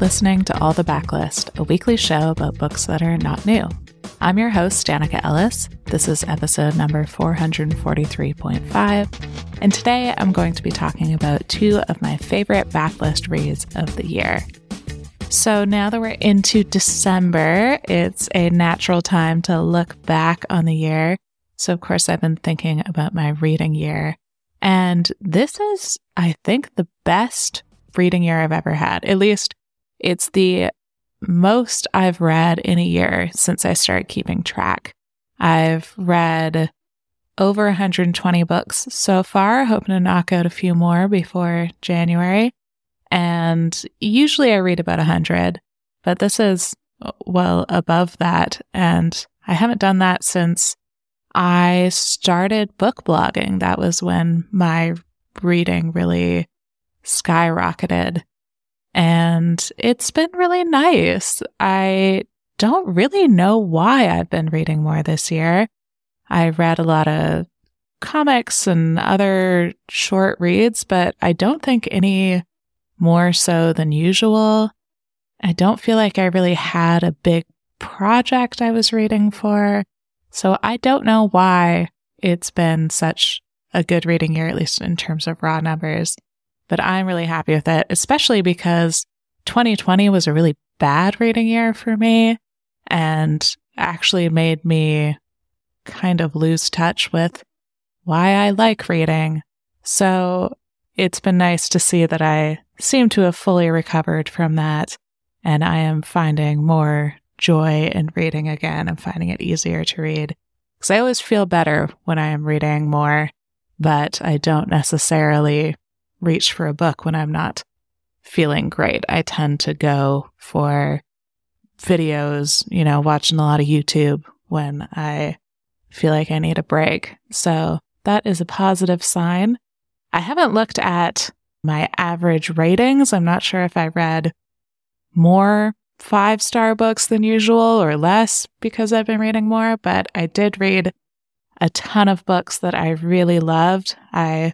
listening to All the Backlist, a weekly show about books that are not new. I'm your host, Danika Ellis. This is episode number 443.5, and today I'm going to be talking about two of my favorite backlist reads of the year. So now that we're into December, it's a natural time to look back on the year. So, of course, I've been thinking about my reading year. And this is, I think, the best reading year I've ever had. At least it's the most I've read in a year since I started keeping track. I've read over 120 books so far, hoping to knock out a few more before January. And usually I read about 100, but this is well above that. And I haven't done that since I started book blogging. That was when my reading really skyrocketed. And it's been really nice. I don't really know why I've been reading more this year. I read a lot of comics and other short reads, but I don't think any more so than usual. I don't feel like I really had a big project I was reading for. So I don't know why it's been such a good reading year, at least in terms of raw numbers. But I'm really happy with it, especially because 2020 was a really bad reading year for me and actually made me kind of lose touch with why I like reading. So it's been nice to see that I seem to have fully recovered from that. And I am finding more joy in reading again. I'm finding it easier to read because I always feel better when I am reading more, but I don't necessarily reach for a book when I'm not feeling great. I tend to go for videos, you know, watching a lot of YouTube when I feel like I need a break. So that is a positive sign. I haven't looked at my average ratings. I'm not sure if I read more five star books than usual or less because I've been reading more, but I did read a ton of books that I really loved. I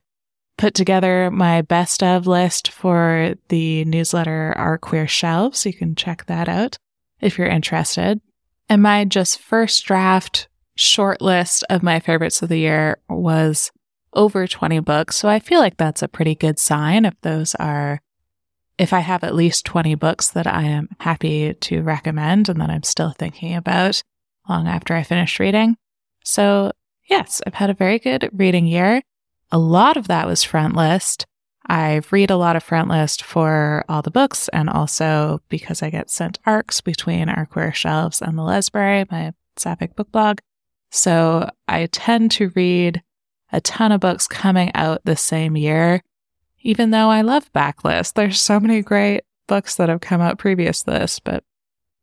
put together my best of list for the newsletter Our Queer Shelves. You can check that out if you're interested. And my just first draft short list of my favorites of the year was over 20 books. So I feel like that's a pretty good sign if those are, if I have at least 20 books that I am happy to recommend and that I'm still thinking about long after I finish reading. So yes, I've had a very good reading year. A lot of that was front list. I read a lot of front list for all the books and also because I get sent arcs between our queer shelves and the Lesbrary, my sapphic book blog. So I tend to read a ton of books coming out the same year, even though I love backlist. There's so many great books that have come out previous to this, but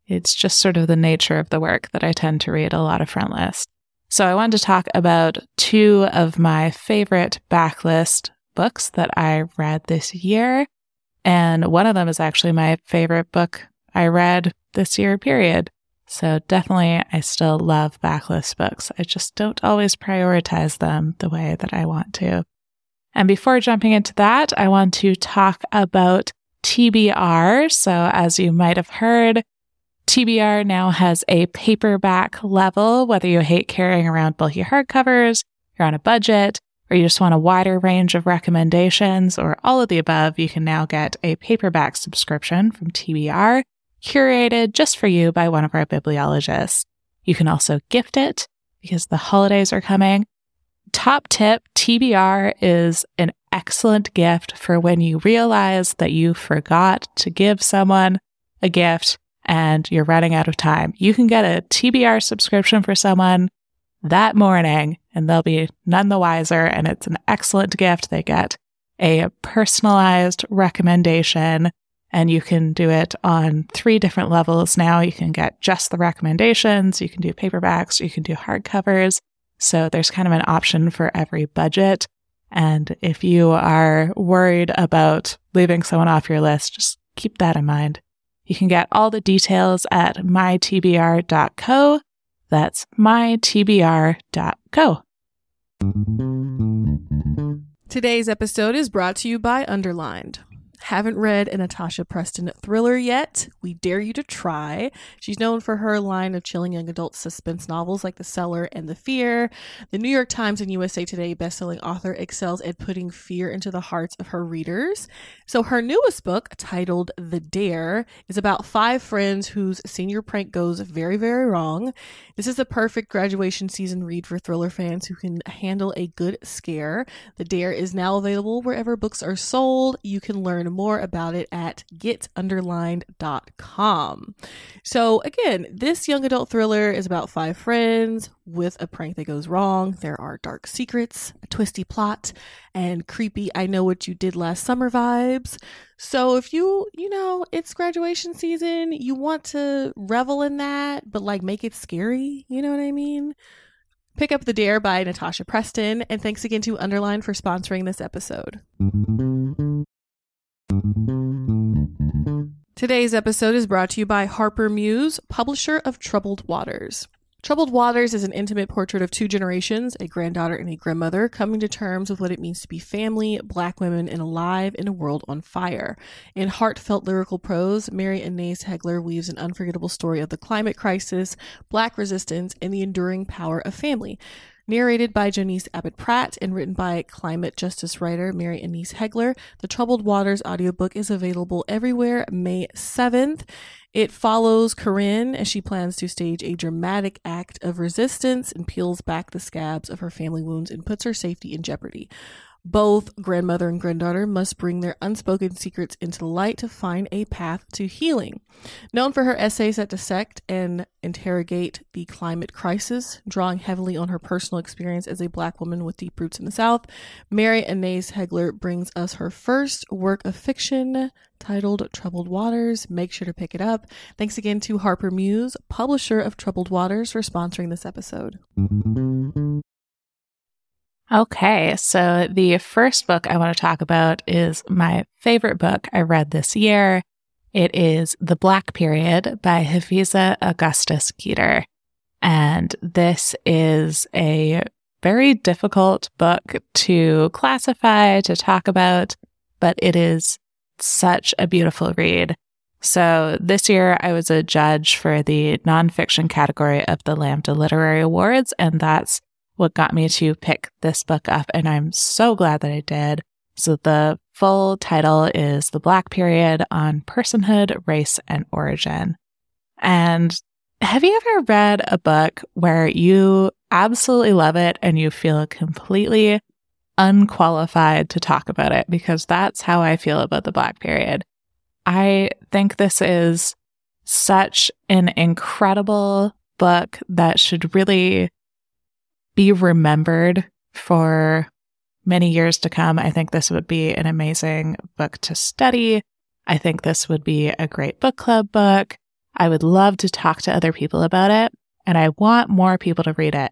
it's just sort of the nature of the work that I tend to read a lot of front list. So I wanted to talk about two of my favorite backlist books that I read this year. And one of them is actually my favorite book I read this year, period. So definitely, I still love backlist books. I just don't always prioritize them the way that I want to. And before jumping into that, I want to talk about TBR. So as you might have heard, TBR now has a paperback level, whether you hate carrying around bulky hardcovers, you're on a budget, or you just want a wider range of recommendations, or all of the above, you can now get a paperback subscription from TBR curated just for you by one of our bibliologists. You can also gift it because the holidays are coming. Top tip TBR is an excellent gift for when you realize that you forgot to give someone a gift and you're running out of time. You can get a TBR subscription for someone that morning and they'll be none the wiser. And it's an excellent gift. They get a personalized recommendation and you can do it on three different levels now. You can get just the recommendations, you can do paperbacks, you can do hardcovers. So there's kind of an option for every budget. And if you are worried about leaving someone off your list, just keep that in mind. You can get all the details at mytbr.co. That's mytbr.co. Today's episode is brought to you by Underlined. Haven't read a Natasha Preston thriller yet? We dare you to try. She's known for her line of chilling young adult suspense novels like The Cellar and The Fear. The New York Times and USA Today bestselling author excels at putting fear into the hearts of her readers. So her newest book, titled The Dare, is about five friends whose senior prank goes very, very wrong. This is a perfect graduation season read for thriller fans who can handle a good scare. The Dare is now available wherever books are sold. You can learn more about it at getunderlined.com. So, again, this young adult thriller is about five friends with a prank that goes wrong. There are dark secrets, a twisty plot, and creepy I know what you did last summer vibes. So, if you, you know, it's graduation season, you want to revel in that, but like make it scary, you know what I mean? Pick up The Dare by Natasha Preston, and thanks again to Underline for sponsoring this episode. Today's episode is brought to you by Harper Muse, publisher of Troubled Waters. Troubled Waters is an intimate portrait of two generations, a granddaughter and a grandmother, coming to terms with what it means to be family, black women, and alive in a world on fire. In heartfelt lyrical prose, Mary Annaïse Heglar weaves an unforgettable story of the climate crisis, black resistance, and the enduring power of family. Narrated by Janice Abbott Pratt and written by climate justice writer Mary Annaïse Heglar. the Troubled Waters audiobook is available everywhere May 7th. It follows Corinne as she plans to stage a dramatic act of resistance and peels back the scabs of her family wounds and puts her safety in jeopardy. Both grandmother and granddaughter must bring their unspoken secrets into light to find a path to healing. Known for her essays that dissect and interrogate the climate crisis, drawing heavily on her personal experience as a black woman with deep roots in the South, Mary Annaïse Heglar brings us her first work of fiction titled Troubled Waters. Make sure to pick it up. Thanks again to Harper Muse, publisher of Troubled Waters, for sponsoring this episode. Okay, so the first book I want to talk about is my favorite book I read this year. It is The Black Period by Hafizah Augustus Geter. And this is a very difficult book to classify, to talk about, but it is such a beautiful read. So this year I was a judge for the nonfiction category of the Lambda Literary Awards, and that's what got me to pick this book up, and I'm so glad that I did. So, the full title is The Black Period on Personhood, Race, and Origin. And have you ever read a book where you absolutely love it and you feel completely unqualified to talk about it? Because that's how I feel about The Black Period. I think this is such an incredible book that should really be remembered for many years to come. I think this would be an amazing book to study. I think this would be a great book club book. I would love to talk to other people about it, and I want more people to read it.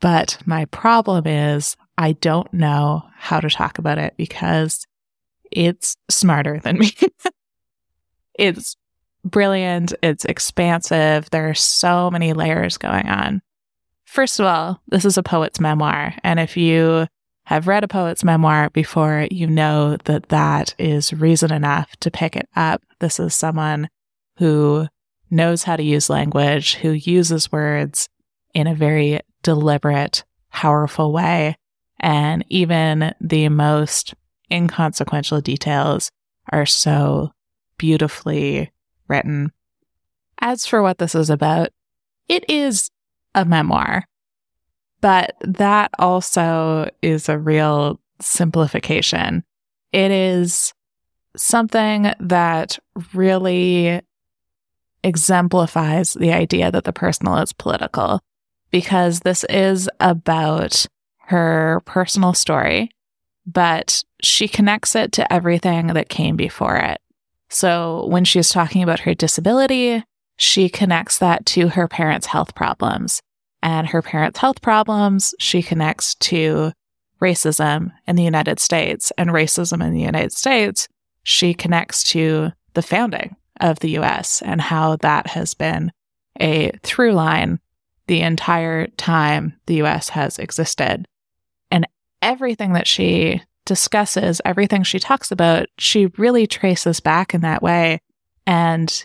But my problem is, I don't know how to talk about it because it's smarter than me. it's brilliant, it's expansive, there are so many layers going on. First of all, this is a poet's memoir. And if you have read a poet's memoir before, you know that that is reason enough to pick it up. This is someone who knows how to use language, who uses words in a very deliberate, powerful way. And even the most inconsequential details are so beautifully written. As for what this is about, it is a memoir. But that also is a real simplification. It is something that really exemplifies the idea that the personal is political because this is about her personal story, but she connects it to everything that came before it. So when she's talking about her disability, she connects that to her parents' health problems. And her parents' health problems, she connects to racism in the United States. And racism in the United States, she connects to the founding of the US and how that has been a through line the entire time the US has existed. And everything that she discusses, everything she talks about, she really traces back in that way. And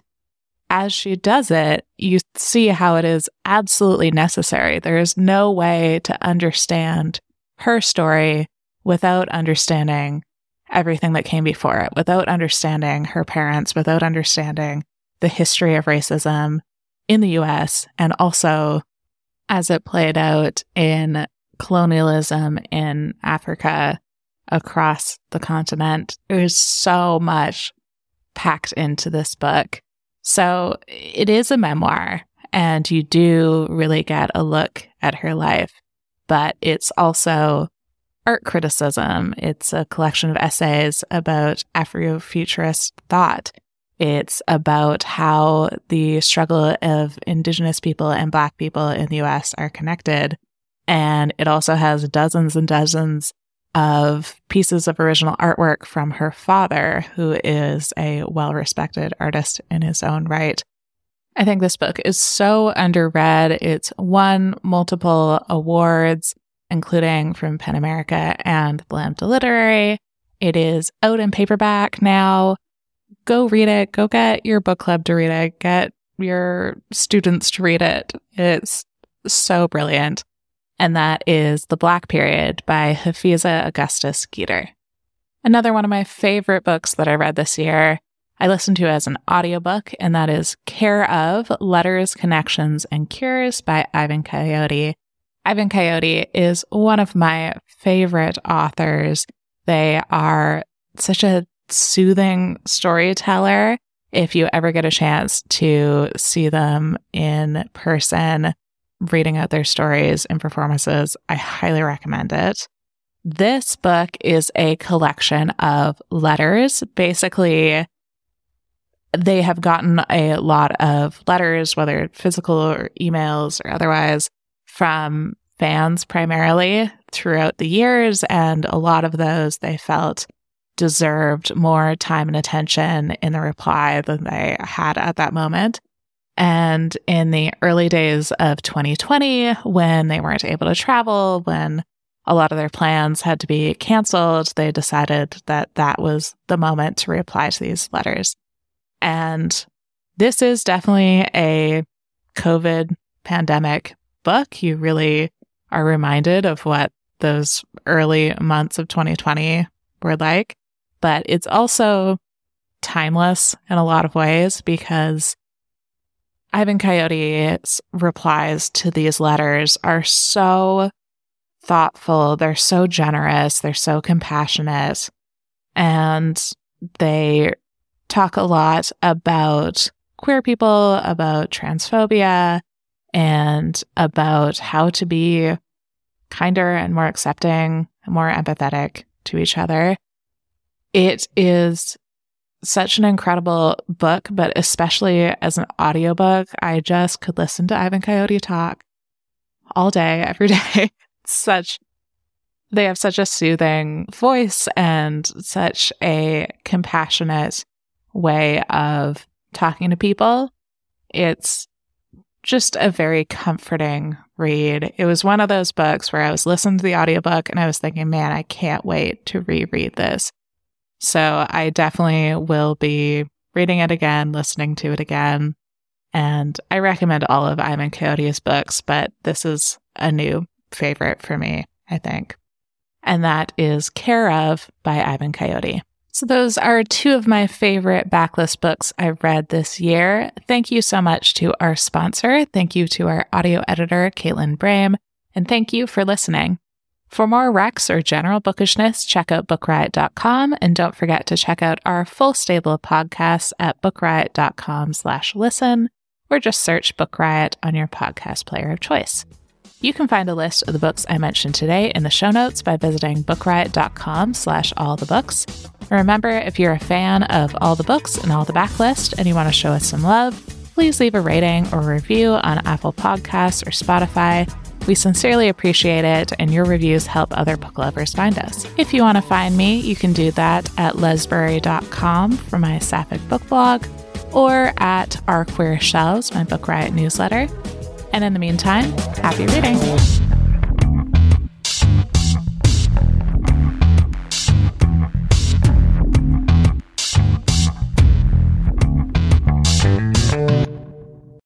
as she does it, you see how it is absolutely necessary. There is no way to understand her story without understanding everything that came before it, without understanding her parents, without understanding the history of racism in the US and also as it played out in colonialism in Africa across the continent. There's so much packed into this book. So it is a memoir, and you do really get a look at her life, but it's also art criticism. It's a collection of essays about Afrofuturist thought. It's about how the struggle of Indigenous people and Black people in the US are connected. And it also has dozens and dozens of pieces of original artwork from her father, who is a well respected artist in his own right. I think this book is so underread. It's won multiple awards, including from PEN America and Lambda Literary. It is out in paperback now. Go read it. Go get your book club to read it. Get your students to read it. It's so brilliant and that is The Black Period by Hafizah Augustus Geter. Another one of my favorite books that I read this year, I listened to as an audiobook, and that is Care of Letters, Connections, and Cures by Ivan Coyote. Ivan Coyote is one of my favorite authors. They are such a soothing storyteller. If you ever get a chance to see them in person, reading out their stories and performances. I highly recommend it. This book is a collection of letters. Basically, they have gotten a lot of letters, whether physical or emails or otherwise, from fans primarily throughout the years. And a lot of those they felt deserved more time and attention in the reply than they had at that moment. And in the early days of 2020, when they weren't able to travel, when a lot of their plans had to be canceled, they decided that that was the moment to reply to these letters. And this is definitely a COVID pandemic book. You really are reminded of what those early months of 2020 were like. But it's also timeless in a lot of ways because Ivan Coyote's replies to these letters are so thoughtful. They're so generous. They're so compassionate. And they talk a lot about queer people, about transphobia, and about how to be kinder and more accepting, more empathetic to each other. It is such an incredible book, but especially as an audiobook, I just could listen to Ivan Coyote talk all day, every day. such, they have such a soothing voice and such a compassionate way of talking to people. It's just a very comforting read. It was one of those books where I was listening to the audiobook and I was thinking, man, I can't wait to reread this. So I definitely will be reading it again, listening to it again. And I recommend all of Ivan Coyote's books, but this is a new favorite for me, I think. And that is Care of by Ivan Coyote. So, those are two of my favorite backlist books I've read this year. Thank you so much to our sponsor. Thank you to our audio editor, Caitlin Brame. And thank you for listening. For more recs or general bookishness, check out bookriot.com and don't forget to check out our full stable of podcasts at bookriot.com slash listen or just search Book Riot on your podcast player of choice. You can find a list of the books I mentioned today in the show notes by visiting bookriot.com slash all the books. Remember, if you're a fan of all the books and all the backlist and you want to show us some love, please leave a rating or review on Apple Podcasts or Spotify we sincerely appreciate it, and your reviews help other book lovers find us. If you want to find me, you can do that at lesbrary.com for my sapphic book blog or at Our Queer Shelves, my Book Riot newsletter. And in the meantime, happy reading.